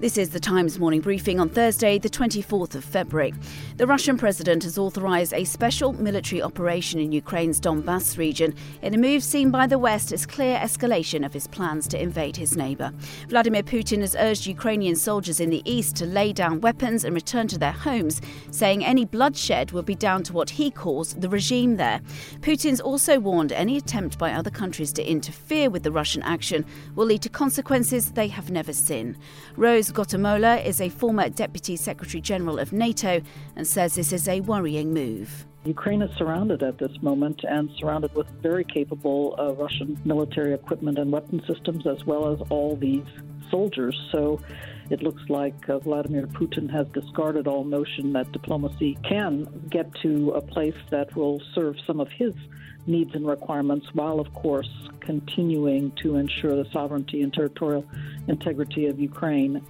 This is the Times morning briefing on Thursday, the 24th of February. The Russian president has authorized a special military operation in Ukraine's Donbass region in a move seen by the West as clear escalation of his plans to invade his neighbor. Vladimir Putin has urged Ukrainian soldiers in the east to lay down weapons and return to their homes, saying any bloodshed will be down to what he calls the regime there. Putin's also warned any attempt by other countries to interfere with the Russian action will lead to consequences they have never seen. Rose Gottemoeller is a former Deputy Secretary General of NATO and says this is a worrying move. Ukraine is surrounded at this moment and surrounded with very capable uh, Russian military equipment and weapon systems, as well as all these soldiers. So it looks like uh, Vladimir Putin has discarded all notion that diplomacy can get to a place that will serve some of his needs and requirements, while, of course, continuing to ensure the sovereignty and territorial integrity of Ukraine.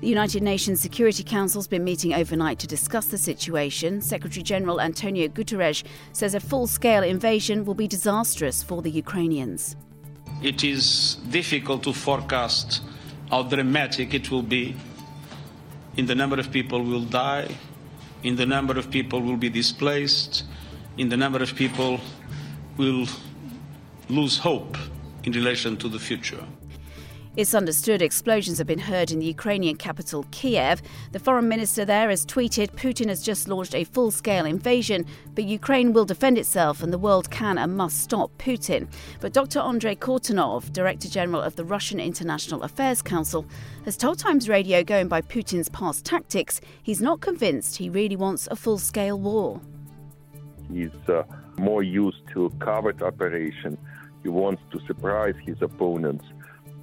The United Nations Security Council has been meeting overnight to discuss the situation. Secretary General Antonio Guterres says a full scale invasion will be disastrous for the Ukrainians. It is difficult to forecast how dramatic it will be in the number of people will die, in the number of people will be displaced, in the number of people will lose hope in relation to the future. It's understood explosions have been heard in the Ukrainian capital, Kiev. The foreign minister there has tweeted Putin has just launched a full scale invasion, but Ukraine will defend itself and the world can and must stop Putin. But Dr. Andrei Kortunov, Director General of the Russian International Affairs Council, has told Times Radio, going by Putin's past tactics, he's not convinced he really wants a full scale war. He's uh, more used to covert operation. He wants to surprise his opponents.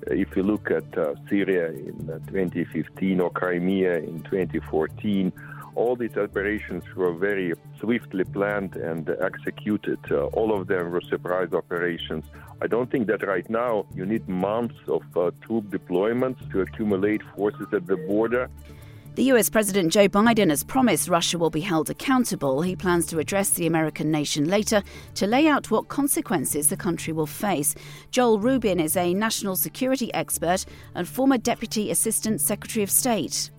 If you look at uh, Syria in uh, 2015 or Crimea in 2014, all these operations were very swiftly planned and executed. Uh, all of them were surprise operations. I don't think that right now you need months of uh, troop deployments to accumulate forces at the border. The US President Joe Biden has promised Russia will be held accountable. He plans to address the American nation later to lay out what consequences the country will face. Joel Rubin is a national security expert and former Deputy Assistant Secretary of State.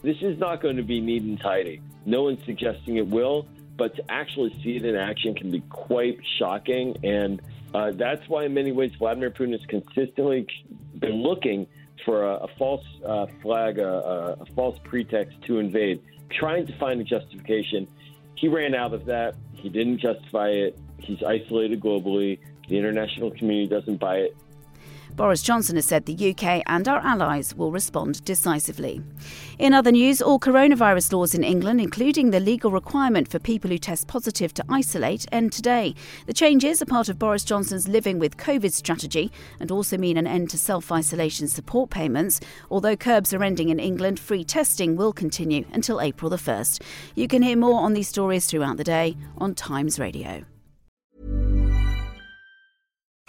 This is not going to be neat and tidy. No one's suggesting it will, but to actually see it in action can be quite shocking. And uh, that's why, in many ways, Vladimir Putin has consistently been looking for a, a false uh, flag, a, a false pretext to invade, trying to find a justification. He ran out of that. He didn't justify it. He's isolated globally. The international community doesn't buy it. Boris Johnson has said the UK and our allies will respond decisively. In other news, all coronavirus laws in England, including the legal requirement for people who test positive to isolate, end today. The changes are part of Boris Johnson's living with COVID strategy and also mean an end to self isolation support payments. Although curbs are ending in England, free testing will continue until April the 1st. You can hear more on these stories throughout the day on Times Radio.